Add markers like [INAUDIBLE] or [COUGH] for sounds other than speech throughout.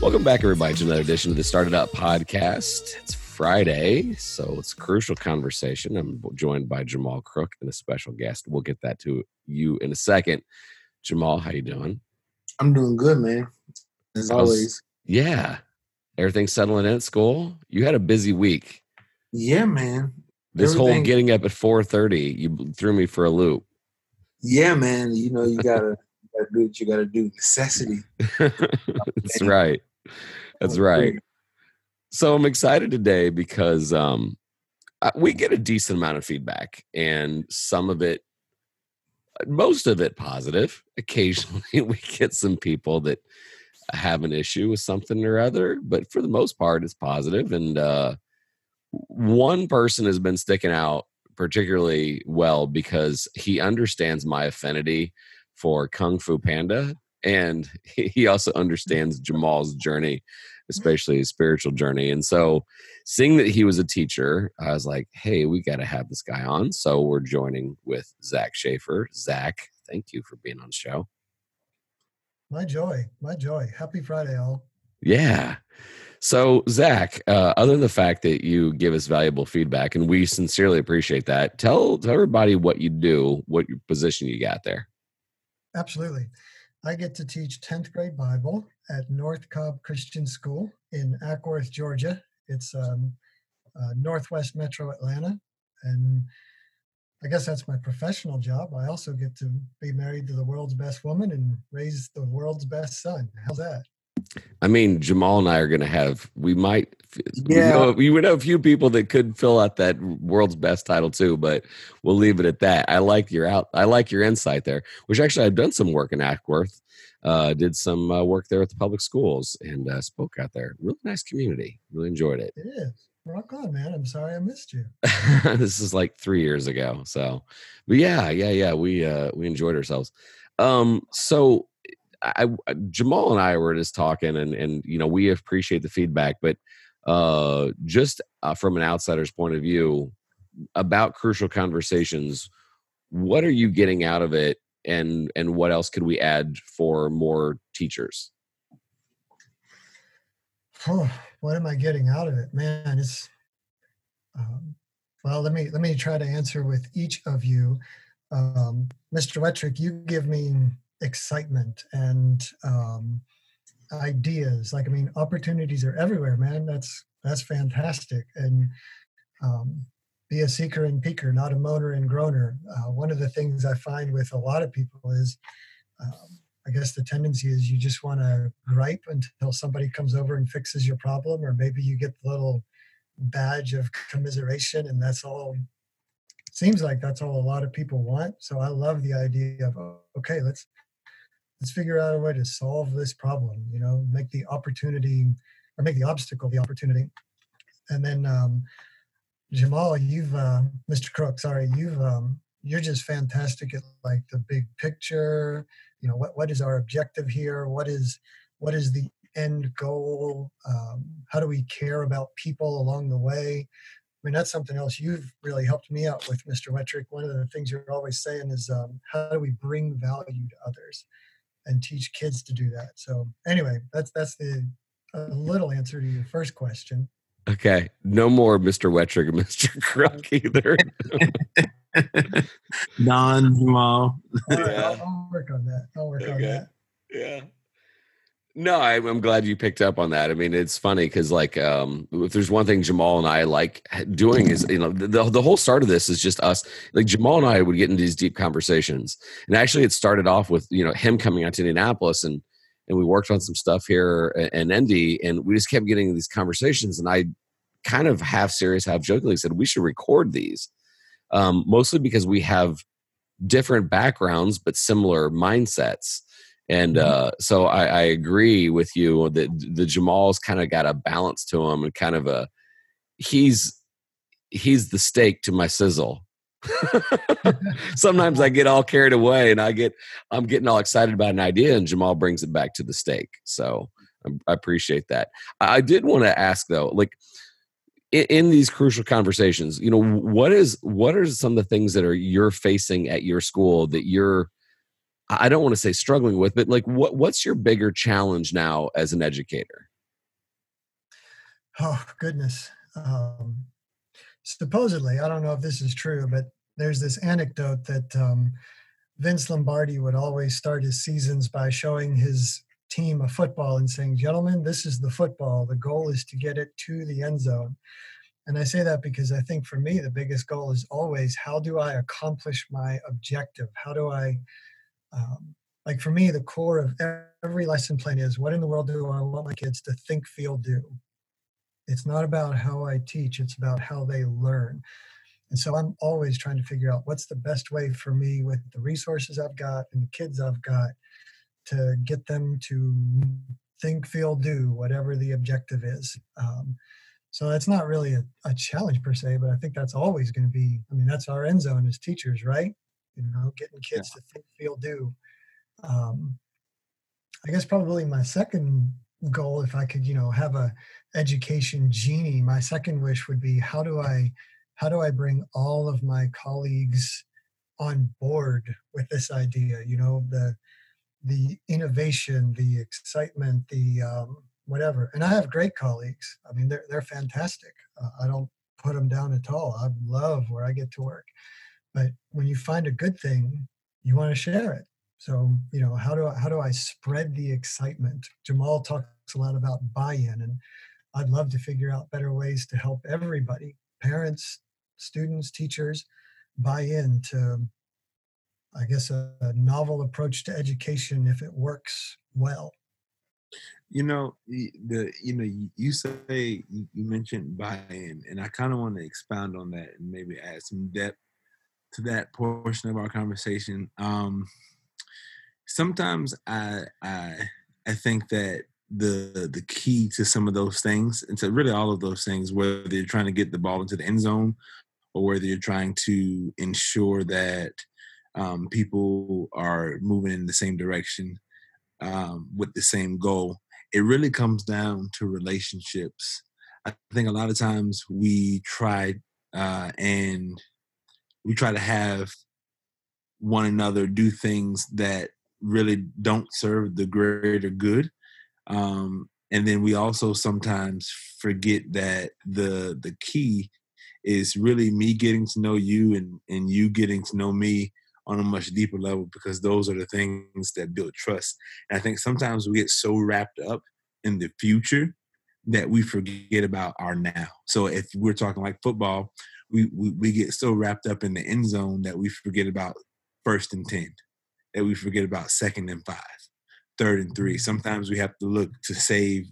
Welcome back, everybody, to another edition of the StartEdUp podcast. It's Friday, so it's a crucial conversation. I'm joined by Jamal Crook and a special guest. We'll get that to you in a second. Jamal, how you doing? I'm doing good, man. As How's- always. Yeah, everything settling in at school. You had a busy week. Yeah, man. This whole getting up at 4:30, you threw me for a loop. Yeah, man. You know, you gotta, [LAUGHS] gotta do what you gotta do. Necessity. [LAUGHS] That's right. That's right. So I'm excited today because um, I- we get a decent amount of feedback, and some of it, most of it positive. [LAUGHS] Occasionally, we get some people that have an issue with something or other, but for the most part, it's positive. And uh, one person has been sticking out particularly well because he understands my affinity for Kung Fu Panda, and [LAUGHS] he also understands Jamal's journey especially his spiritual journey. And so, seeing that he was a teacher, I was like, hey, we got to have this guy on. So, we're joining with Zach Shaffer. Zach, thank you for being on the show. My joy, my joy. Happy Friday, all. Yeah. So, Zach, uh, other than the fact that you give us valuable feedback, and we sincerely appreciate that, tell, tell everybody what you do, what your position you got there. Absolutely. I get to teach 10th grade Bible at North Cobb Christian School in Acworth, Georgia. It's um, uh, Northwest Metro Atlanta. And I guess that's my professional job. I also get to be married to the world's best woman and raise the world's best son. How's that? I mean, Jamal and I are going to have, we might, we Yeah. know, we would know a few people that could fill out that world's best title too, but we'll leave it at that. I like your out, I like your insight there, which actually I've done some work in Acworth, uh, did some uh, work there at the public schools and uh, spoke out there. Really nice community. Really enjoyed it. It is. Rock on, man. I'm sorry I missed you. [LAUGHS] this is like three years ago. So, but yeah, yeah, yeah, we, uh, we enjoyed ourselves. Um, so I, I Jamal and I were just talking, and and you know we appreciate the feedback, but uh, just uh, from an outsider's point of view about crucial conversations, what are you getting out of it, and and what else could we add for more teachers? Oh, what am I getting out of it, man? It's um, well. Let me let me try to answer with each of you. Um, Mr. Wettrick, you give me excitement and um, ideas. Like I mean, opportunities are everywhere, man. That's that's fantastic. And um, be a seeker and peaker, not a moaner and groaner. Uh, one of the things I find with a lot of people is. Um, I guess the tendency is you just want to gripe until somebody comes over and fixes your problem, or maybe you get the little badge of commiseration, and that's all. Seems like that's all a lot of people want. So I love the idea of okay, let's let's figure out a way to solve this problem. You know, make the opportunity or make the obstacle the opportunity. And then um, Jamal, you've uh, Mr. Crook, sorry, you've um, you're just fantastic at like the big picture you know what what is our objective here what is what is the end goal um, how do we care about people along the way i mean that's something else you've really helped me out with mr wettrick one of the things you're always saying is um, how do we bring value to others and teach kids to do that so anyway that's that's the a little answer to your first question Okay, no more Mr. Wettrick and Mr. Crook [LAUGHS] either. non Jamal. All right, Yeah. I'll, I'll work on that i'll work on that yeah no I, i'm glad you picked up on that i mean it's funny because like um if there's one thing jamal and i like doing is you know the, the whole start of this is just us like jamal and i would get into these deep conversations and actually it started off with you know him coming out to indianapolis and and we worked on some stuff here in Indy, and we just kept getting these conversations. And I kind of half serious, half jokingly said we should record these, um, mostly because we have different backgrounds but similar mindsets. And uh, so I, I agree with you that the Jamal's kind of got a balance to him and kind of a he's he's the steak to my sizzle. [LAUGHS] Sometimes I get all carried away and I get I'm getting all excited about an idea and Jamal brings it back to the steak. So I, I appreciate that. I, I did want to ask though, like in, in these crucial conversations, you know, what is what are some of the things that are you're facing at your school that you're I don't want to say struggling with, but like what what's your bigger challenge now as an educator? Oh goodness. Um, supposedly, I don't know if this is true, but there's this anecdote that um, Vince Lombardi would always start his seasons by showing his team a football and saying, Gentlemen, this is the football. The goal is to get it to the end zone. And I say that because I think for me, the biggest goal is always how do I accomplish my objective? How do I, um, like for me, the core of every lesson plan is what in the world do I want my kids to think, feel, do? It's not about how I teach, it's about how they learn. And so I'm always trying to figure out what's the best way for me with the resources I've got and the kids I've got to get them to think, feel, do whatever the objective is. Um, so that's not really a, a, challenge per se, but I think that's always going to be. I mean, that's our end zone as teachers, right? You know, getting kids yeah. to think, feel, do. Um, I guess probably my second goal, if I could, you know, have a education genie, my second wish would be how do I how do I bring all of my colleagues on board with this idea? You know, the the innovation, the excitement, the um, whatever. And I have great colleagues. I mean, they're they're fantastic. Uh, I don't put them down at all. I love where I get to work. But when you find a good thing, you want to share it. So, you know, how do I, how do I spread the excitement? Jamal talks a lot about buy-in, and I'd love to figure out better ways to help everybody, parents, students, teachers, buy in to, I guess, a, a novel approach to education if it works well. You know, the you know you say you mentioned buy-in, and I kind of want to expound on that and maybe add some depth to that portion of our conversation. Um, sometimes I I I think that the the key to some of those things and to really all of those things, whether you're trying to get the ball into the end zone or whether you're trying to ensure that um, people are moving in the same direction um, with the same goal, it really comes down to relationships. I think a lot of times we try uh, and we try to have one another do things that really don't serve the greater good. Um, and then we also sometimes forget that the the key is really me getting to know you and and you getting to know me on a much deeper level because those are the things that build trust. And I think sometimes we get so wrapped up in the future that we forget about our now. So if we're talking like football, we, we, we get so wrapped up in the end zone that we forget about first and 10 that we forget about second and five, third and three. Mm-hmm. Sometimes we have to look to save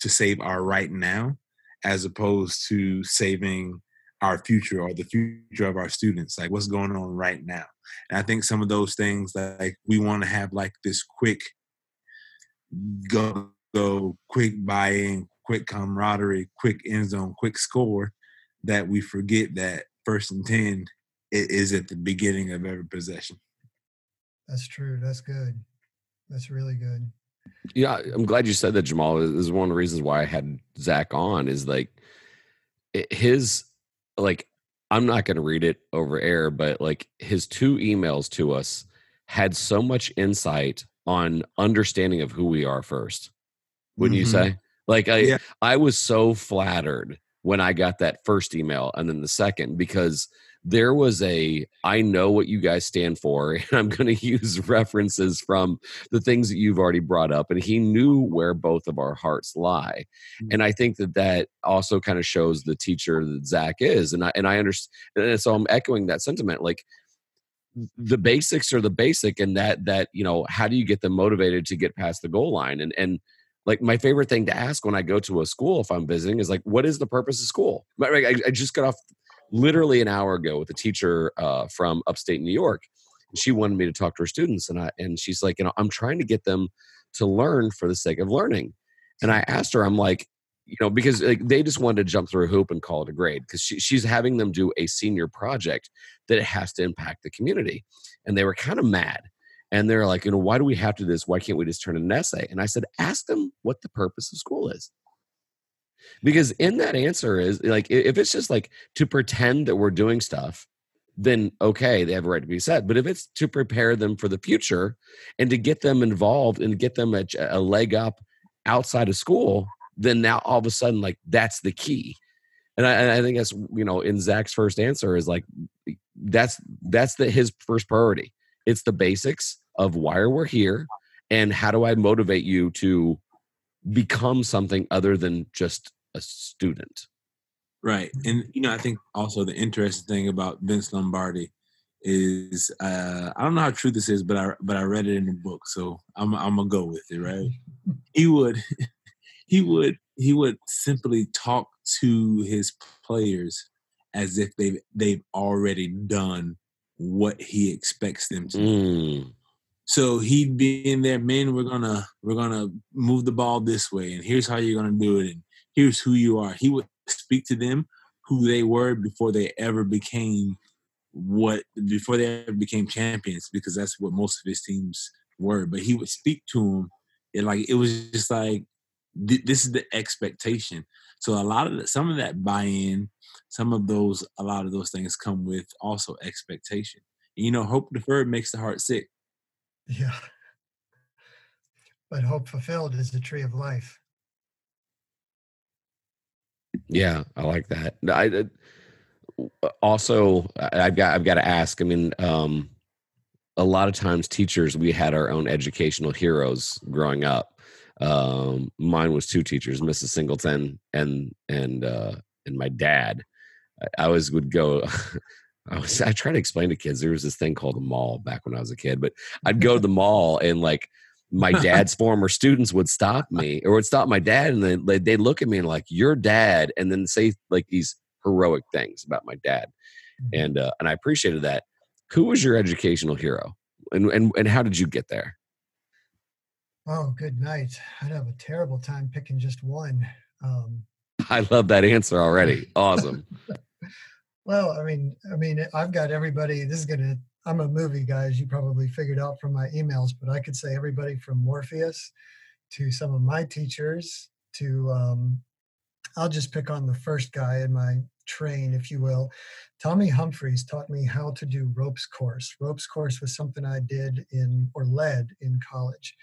to save our right now as opposed to saving our future or the future of our students like what's going on right now and i think some of those things like we want to have like this quick go go quick buy-in quick camaraderie quick end zone quick score that we forget that first and 10 is at the beginning of every possession that's true. That's good. That's really good. Yeah, I'm glad you said that, Jamal. This is one of the reasons why I had Zach on. Is like his like I'm not going to read it over air, but like his two emails to us had so much insight on understanding of who we are first. Wouldn't mm-hmm. you say? Like I yeah. I was so flattered when I got that first email and then the second because there was a I know what you guys stand for, [LAUGHS] and I'm going to use references from the things that you've already brought up. And he knew where both of our hearts lie, mm-hmm. and I think that that also kind of shows the teacher that Zach is. And I and I understand, and so I'm echoing that sentiment. Like the basics are the basic, and that that you know how do you get them motivated to get past the goal line? And and like my favorite thing to ask when I go to a school if I'm visiting is like, what is the purpose of school? I, I just got off literally an hour ago with a teacher uh, from upstate New York. And she wanted me to talk to her students, and I and she's like, you know, I'm trying to get them to learn for the sake of learning. And I asked her, I'm like, you know, because like, they just wanted to jump through a hoop and call it a grade because she, she's having them do a senior project that it has to impact the community, and they were kind of mad. And they're like, you know, why do we have to do this? Why can't we just turn in an essay? And I said, ask them what the purpose of school is. Because in that answer is like if it's just like to pretend that we're doing stuff then okay they have a right to be said. But if it's to prepare them for the future and to get them involved and get them a, a leg up outside of school then now all of a sudden like that's the key. And I, and I think that's you know in zach's first answer is like that's that's the his first priority it's the basics of why are we're here and how do i motivate you to become something other than just a student right and you know i think also the interesting thing about vince lombardi is uh, I don't know how true this is, but I but I read it in the book, so I'm I'm gonna go with it. Right? [LAUGHS] he would [LAUGHS] he would he would simply talk to his players as if they've they've already done what he expects them to. Mm. So he'd be in there, men. We're gonna we're gonna move the ball this way, and here's how you're gonna do it, and here's who you are. He would speak to them who they were before they ever became what before they ever became champions because that's what most of his teams were. But he would speak to them, and like it was just like this is the expectation. So a lot of the, some of that buy-in, some of those, a lot of those things come with also expectation. And, you know, hope deferred makes the heart sick. Yeah. But hope fulfilled is the tree of life. Yeah, I like that. I, also I've got I've got to ask. I mean, um, a lot of times teachers we had our own educational heroes growing up. Um, mine was two teachers, Mrs. Singleton and and uh, and my dad. I always would go. [LAUGHS] I was I try to explain to kids there was this thing called the mall back when I was a kid, but I'd go to the mall and like my [LAUGHS] dad's former students would stop me or would stop my dad and then they'd look at me and like your dad and then say like these heroic things about my dad, mm-hmm. and uh, and I appreciated that. Who was your educational hero, and and and how did you get there? Oh, good night. I'd have a terrible time picking just one. Um, [LAUGHS] I love that answer already. Awesome. Well, I mean, I mean, I've got everybody. This is gonna. I'm a movie guy, as you probably figured out from my emails, but I could say everybody from Morpheus to some of my teachers to um, I'll just pick on the first guy in my train, if you will. Tommy Humphreys taught me how to do ropes course. Ropes course was something I did in or led in college.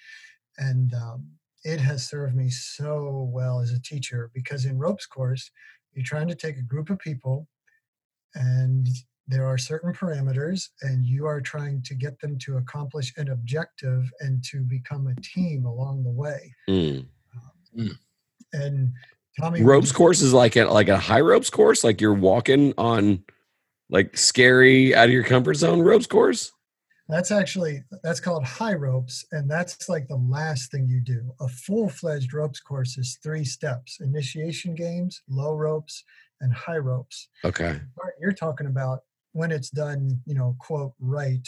And um, it has served me so well as a teacher because in ropes course, you're trying to take a group of people and there are certain parameters and you are trying to get them to accomplish an objective and to become a team along the way. Mm. Um, mm. And Tommy ropes course is like a like a high ropes course, like you're walking on like scary out of your comfort zone ropes course. That's actually that's called high ropes, and that's like the last thing you do. A full fledged ropes course is three steps: initiation games, low ropes, and high ropes. Okay. You're talking about when it's done, you know, quote right,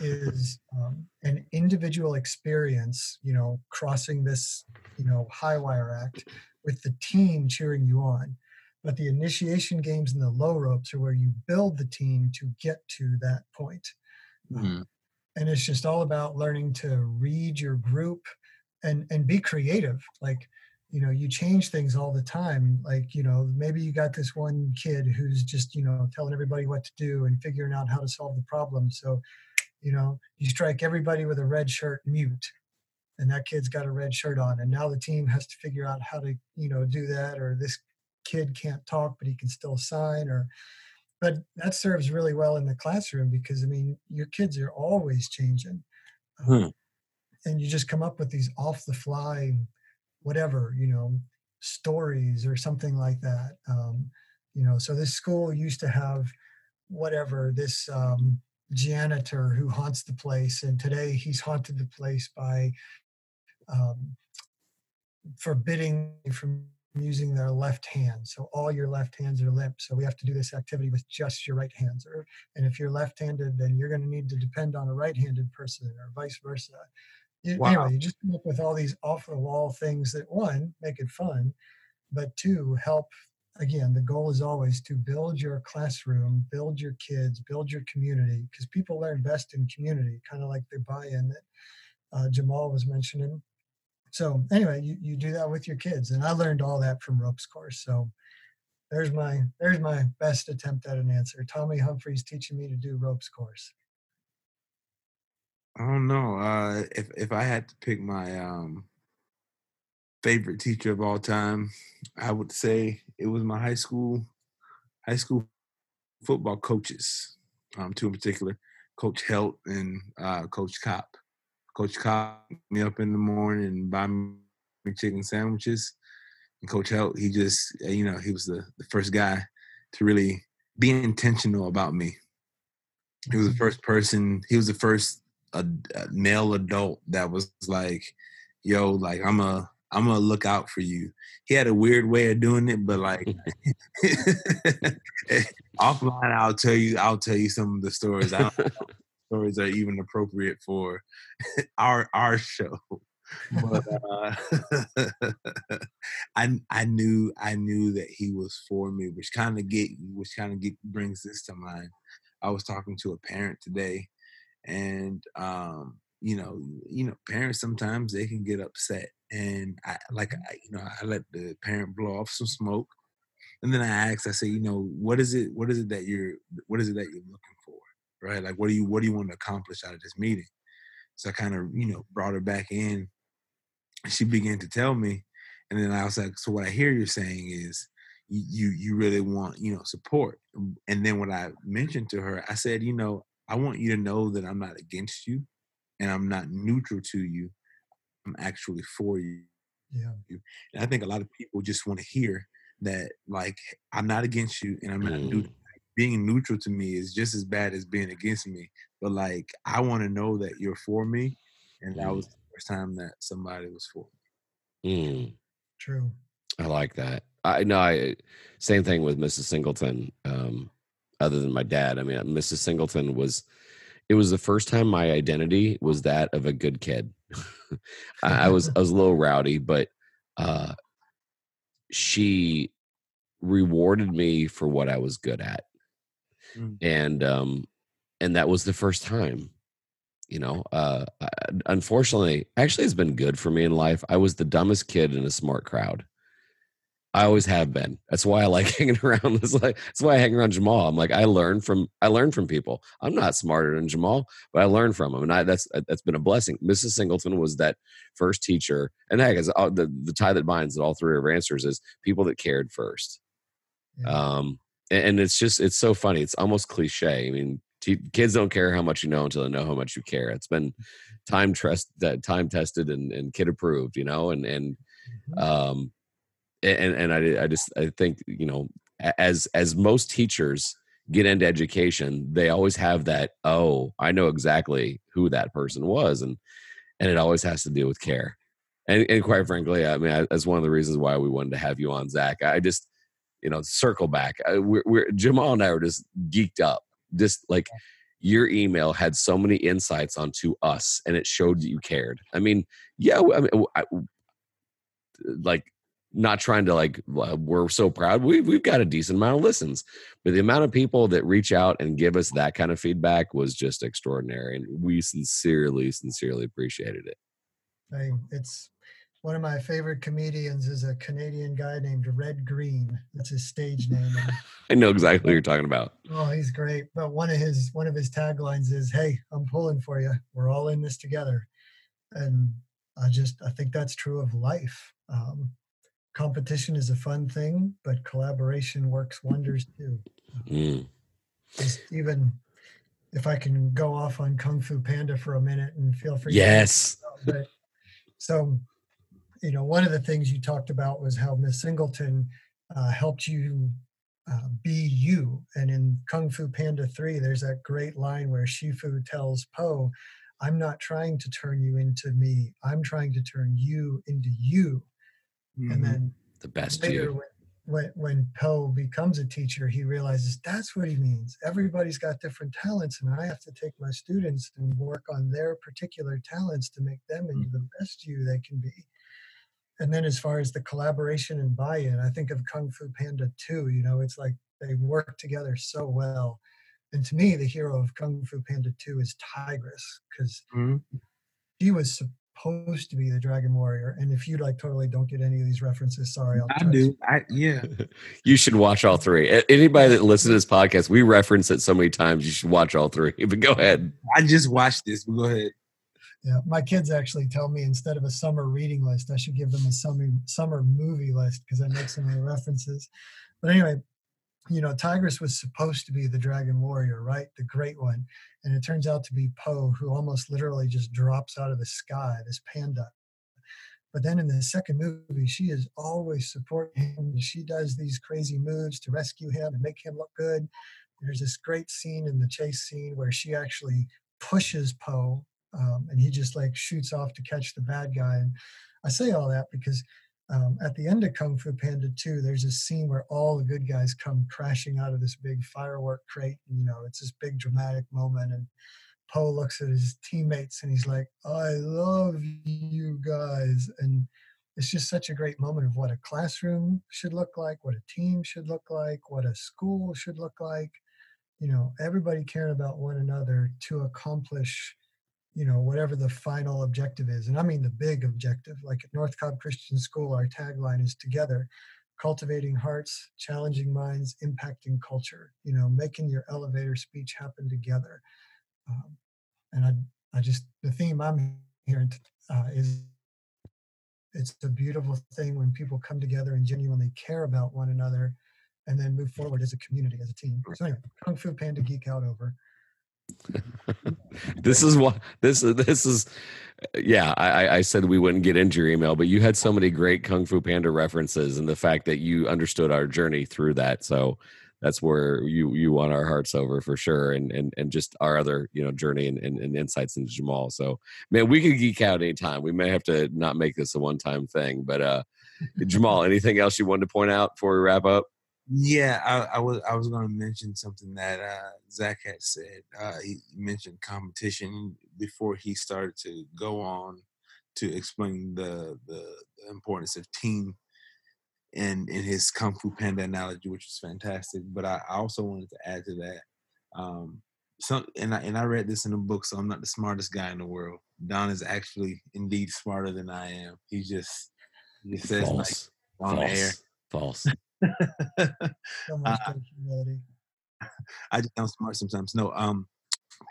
is um, an individual experience. You know, crossing this, you know, high wire act with the team cheering you on. But the initiation games and the low ropes are where you build the team to get to that point. Mm-hmm. And it's just all about learning to read your group and and be creative. Like, you know, you change things all the time. Like, you know, maybe you got this one kid who's just, you know, telling everybody what to do and figuring out how to solve the problem. So, you know, you strike everybody with a red shirt mute and that kid's got a red shirt on and now the team has to figure out how to you know do that or this kid can't talk but he can still sign or but that serves really well in the classroom because i mean your kids are always changing um, hmm. and you just come up with these off the fly whatever you know stories or something like that um, you know so this school used to have whatever this um, janitor who haunts the place and today he's haunted the place by um, forbidding from using their left hand. So all your left hands are limp. So we have to do this activity with just your right hands. Or, and if you're left-handed, then you're going to need to depend on a right-handed person or vice versa. You, wow. Anyway, you just come up with all these off-the-wall things that one make it fun, but two help. Again, the goal is always to build your classroom, build your kids, build your community, because people learn best in community, kind of like the buy-in that uh, Jamal was mentioning so anyway, you, you do that with your kids. And I learned all that from ropes course. So there's my there's my best attempt at an answer. Tommy Humphreys teaching me to do ropes course. I don't know. Uh, if if I had to pick my um favorite teacher of all time, I would say it was my high school high school football coaches, um, two in particular, Coach Helt and uh, Coach Cop. Coach Cop me up in the morning and buy me chicken sandwiches. And Coach Helt, he just, you know, he was the, the first guy to really be intentional about me. He was the mm-hmm. first person, he was the first uh, male adult that was like, yo, like I'm a I'm gonna look out for you. He had a weird way of doing it, but like [LAUGHS] [LAUGHS] offline, I'll tell you. I'll tell you some of the stories. I don't stories are even appropriate for [LAUGHS] our our show. But [LAUGHS] uh, [LAUGHS] I I knew I knew that he was for me, which kind of get which kind of get brings this to mind. I was talking to a parent today, and um, you know, you know, parents sometimes they can get upset, and I like, mm-hmm. I, you know, I let the parent blow off some smoke, and then I asked, I say, you know, what is it? What is it that you're? What is it that you're looking for? Right? Like, what do you? What do you want to accomplish out of this meeting? So I kind of, you know, brought her back in. And she began to tell me, and then I was like, so what I hear you're saying is, you you really want you know support and then what i mentioned to her i said you know i want you to know that i'm not against you and I'm not neutral to you. I'm actually for you. Yeah. And I think a lot of people just want to hear that, like, I'm not against you and I'm not mm. neutral. Being neutral to me is just as bad as being against me. But like, I want to know that you're for me, and that was mm. the first time that somebody was for me. Mm. True. I like that. I know. I same thing with Mrs. Singleton. Um, other than my dad, I mean, Mrs. Singleton was it was the first time my identity was that of a good kid. [LAUGHS] I, I, was I was a little rowdy, but uh, she rewarded me for what I was good at, mm. and um, and that was the first time. You know, uh, unfortunately, actually, it's been good for me in life. I was the dumbest kid in a smart crowd. I always have been. That's why I like [LAUGHS] hanging around. That's, like, that's why I hang around Jamal. I'm like I learn from I learn from people. I'm not smarter than Jamal, but I learn from him, and I that's that's been a blessing. Mrs. Singleton was that first teacher, and heck, is the the tie that binds that all three of our answers is people that cared first. Yeah. Um, and, it's just it's so funny. It's almost cliche. I mean, t- kids don't care how much you know until they know how much you care. It's been time trust that time tested and, and kid approved, you know, and and mm-hmm. um and and I, I just I think you know as as most teachers get into education, they always have that oh I know exactly who that person was, and and it always has to deal with care. And, and quite frankly, I mean, that's one of the reasons why we wanted to have you on, Zach. I just, you know, circle back. Uh, we're, we're Jamal and I were just geeked up, just like your email had so many insights onto us, and it showed that you cared. I mean, yeah, I mean, I, like not trying to like we're so proud we, we've got a decent amount of listens but the amount of people that reach out and give us that kind of feedback was just extraordinary and we sincerely sincerely appreciated it hey, it's one of my favorite comedians is a canadian guy named red green that's his stage name [LAUGHS] i know exactly what you're talking about oh he's great but one of his one of his taglines is hey i'm pulling for you we're all in this together and i just i think that's true of life um, competition is a fun thing, but collaboration works wonders [LAUGHS] too. Mm. Just even if I can go off on Kung Fu Panda for a minute and feel free. Yes. But, so, you know, one of the things you talked about was how Miss Singleton uh, helped you uh, be you. And in Kung Fu Panda 3, there's that great line where Shifu tells Po, I'm not trying to turn you into me. I'm trying to turn you into you. Mm-hmm. And then the best later, when, when, when Po becomes a teacher, he realizes that's what he means. Everybody's got different talents, and I have to take my students and work on their particular talents to make them into the best you they can be. And then, as far as the collaboration and buy-in, I think of Kung Fu Panda 2. You know, it's like they work together so well. And to me, the hero of Kung Fu Panda 2 is Tigress because mm-hmm. he was supposed to be the Dragon Warrior. And if you like totally don't get any of these references, sorry. I'll i do. I, yeah. [LAUGHS] you should watch all three. Anybody that listens to this podcast, we reference it so many times. You should watch all three. [LAUGHS] But go ahead. I just watched this. But go ahead. Yeah, my kids actually tell me instead of a summer reading list, I should give them a summer summer movie list because I make so many references. But anyway, you know, Tigress was supposed to be the dragon warrior, right? The great one. And it turns out to be Po, who almost literally just drops out of the sky, this panda. But then in the second movie, she is always supporting him. She does these crazy moves to rescue him and make him look good. There's this great scene in the chase scene where she actually pushes Po um, and he just like shoots off to catch the bad guy. And I say all that because um, at the end of Kung Fu Panda 2, there's a scene where all the good guys come crashing out of this big firework crate. And, you know, it's this big dramatic moment. And Po looks at his teammates and he's like, I love you guys. And it's just such a great moment of what a classroom should look like, what a team should look like, what a school should look like. You know, everybody caring about one another to accomplish you know whatever the final objective is and i mean the big objective like at north cobb christian school our tagline is together cultivating hearts challenging minds impacting culture you know making your elevator speech happen together. Um, and i i just the theme i'm hearing uh, is it's a beautiful thing when people come together and genuinely care about one another and then move forward as a community as a team. So anyway kung fu panda geek out over [LAUGHS] this is what this is this is yeah I, I said we wouldn't get into your email but you had so many great kung fu panda references and the fact that you understood our journey through that. So that's where you you won our hearts over for sure and and, and just our other you know journey and, and, and insights into jamal. So man we could geek out anytime. We may have to not make this a one-time thing but uh jamal anything else you wanted to point out before we wrap up yeah, I, I was I was going to mention something that uh, Zach had said. Uh, he mentioned competition before he started to go on to explain the the, the importance of team and in his Kung Fu Panda analogy, which is fantastic. But I, I also wanted to add to that. Um, some and I and I read this in a book, so I'm not the smartest guy in the world. Don is actually indeed smarter than I am. He just he says False. like on False. air. False. [LAUGHS] so much uh, humility. I just sound smart sometimes. No, um,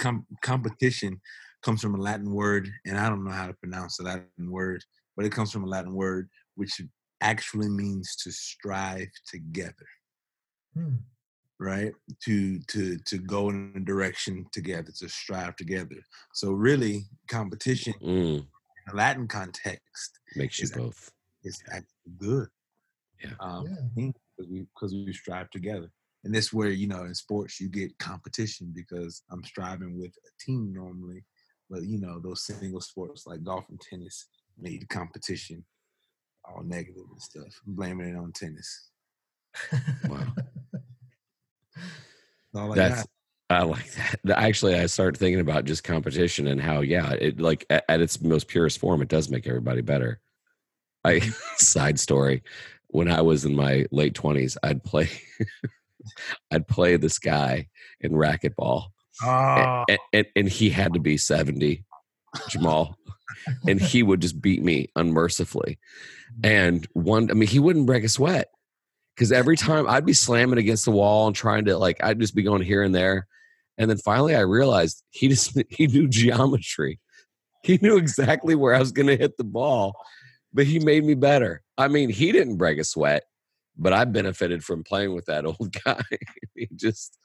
com- competition comes from a Latin word, and I don't know how to pronounce the Latin word, but it comes from a Latin word which actually means to strive together. Hmm. Right? To to to go in a direction together, to strive together. So really, competition mm. in a Latin context makes you both. It's actually good. Yeah. Um, yeah because we because we strive together. And that's where you know in sports you get competition because I'm striving with a team normally, but you know those single sports like golf and tennis made competition all negative and stuff. I'm blaming it on tennis. Wow. like that's. That. I like that. Actually, I started thinking about just competition and how, yeah, it like at, at its most purest form, it does make everybody better. I [LAUGHS] side story when I was in my late twenties, I'd play [LAUGHS] I'd play this guy in racquetball. Oh. Ah. And, and, and, he had to be 70, Jamal. and he would just beat me unmercifully. And one, I mean, he wouldn't break a sweat because every time I'd be slamming against the wall and trying to, like, I'd just be going here and there. And then finally I realized he just, [LAUGHS] he knew geometry. He knew exactly where I was going to hit the ball but he made me better. I mean, he didn't break a sweat, but I benefited from playing with that [LAUGHS] old guy. he just,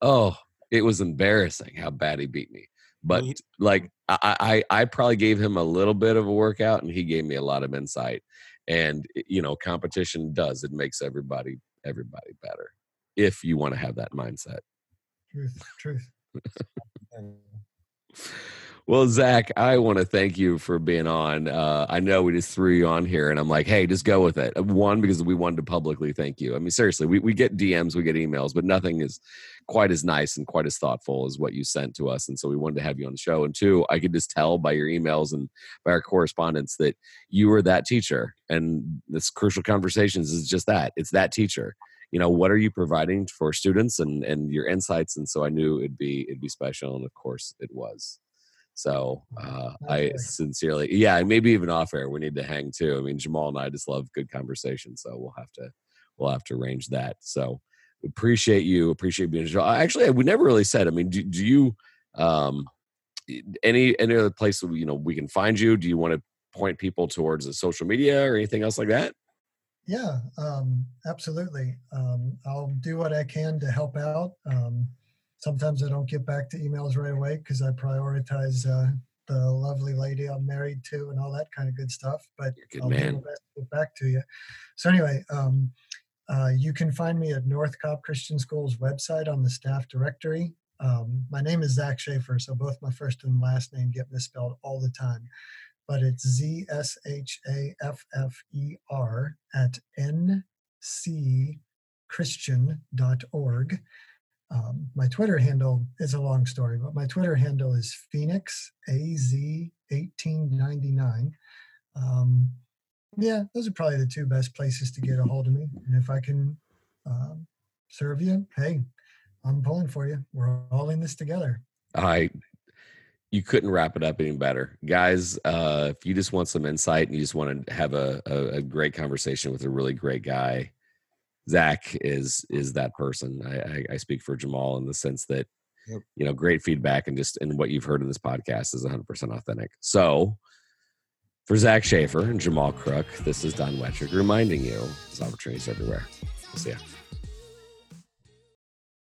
oh, it was embarrassing how bad he beat me. But like, I, I, I probably gave him a little bit of a workout, and he gave me a lot of insight. And you know, competition does it makes everybody everybody better if you want to have that mindset. Truth, truth. [LAUGHS] Well, Zach, I want to thank you for being on. Uh, I know we just threw you on here, and I'm like, hey, just go with it. Uh, one, because we wanted to publicly thank you. I mean, seriously, we, we get DMs, we get emails, but nothing is quite as nice and quite as thoughtful as what you sent to us. And so we wanted to have you on the show. And two, I could just tell by your emails and by our correspondence that you were that teacher. And this crucial conversations is just that it's that teacher you know what are you providing for students and and your insights and so i knew it'd be it'd be special and of course it was so uh, I sincerely, yeah, maybe even off air, we need to hang too. I mean, Jamal and I just love good conversation, so we'll have to we'll have to arrange that. So appreciate you, appreciate being. Actually, we never really said. I mean, do, do you? Um, any any other place you know we can find you? Do you want to point people towards the social media or anything else like that? Yeah, um, absolutely. Um, I'll do what I can to help out. Um, sometimes I don't get back to emails right away because I prioritize uh, the lovely lady I'm married to and all that kind of good stuff. But good I'll man. do my best to get back to you. So anyway, um, uh, you can find me at North Cobb Christian School's website on the staff directory. Um, my name is Zach Shaffer, so both my first and last name get misspelled all the time but it's Z S H A F F E R at ncchristian.org. Um, my Twitter handle is a long story, but my Twitter handle is Phoenix AZ1899. Um, yeah, those are probably the two best places to get a hold of me. And if I can um, serve you, hey, I'm pulling for you. We're all in this together. I you couldn't wrap it up any better guys uh, if you just want some insight and you just want to have a, a, a, great conversation with a really great guy zach is is that person. I, I, I speak for jamal in the sense that yep. you know great feedback and just and what you've heard in this podcast is 100% authentic. So for zach shaffer and jamal crook this is don wettrick reminding you there's opportunities everywhere. We'll see ya